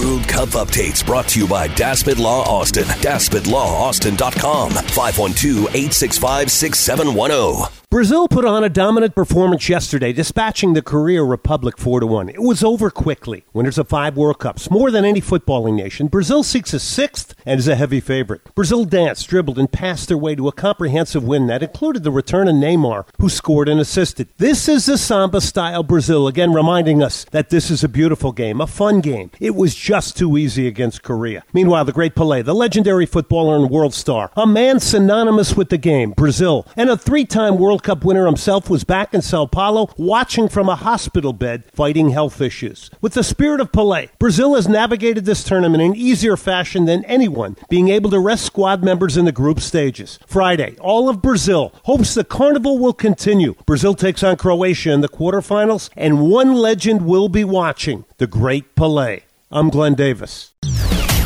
World Cup updates brought to you by Daspit Law Austin. DaspitLawAustin.com. 512-865-6710. Brazil put on a dominant performance yesterday, dispatching the Korea Republic 4 to 1. It was over quickly. Winners of five World Cups, more than any footballing nation. Brazil seeks a sixth and is a heavy favorite. Brazil danced, dribbled, and passed their way to a comprehensive win that included the return of Neymar, who scored and assisted. This is the Samba style Brazil, again reminding us that this is a beautiful game, a fun game. It was just too easy against Korea. Meanwhile, the great Pelé, the legendary footballer and world star, a man synonymous with the game, Brazil, and a three time World World Cup winner himself was back in Sao Paulo watching from a hospital bed fighting health issues. With the spirit of Pelé, Brazil has navigated this tournament in easier fashion than anyone, being able to rest squad members in the group stages. Friday, all of Brazil hopes the carnival will continue. Brazil takes on Croatia in the quarterfinals, and one legend will be watching the great Pelé. I'm Glenn Davis.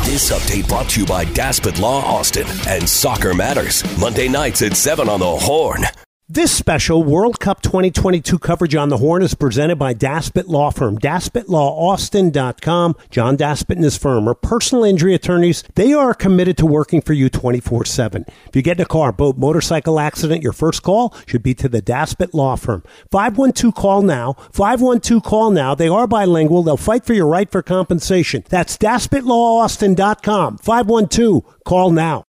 This update brought to you by Daspit Law Austin and Soccer Matters. Monday nights at 7 on the Horn. This special World Cup 2022 coverage on the Horn is presented by Daspit Law Firm, DaspitLawAustin.com. John Daspit and his firm are personal injury attorneys. They are committed to working for you 24 7. If you get in a car, boat, motorcycle accident, your first call should be to the Daspit Law Firm. 512 call now. 512 call now. They are bilingual. They'll fight for your right for compensation. That's DaspitLawAustin.com. 512 call now.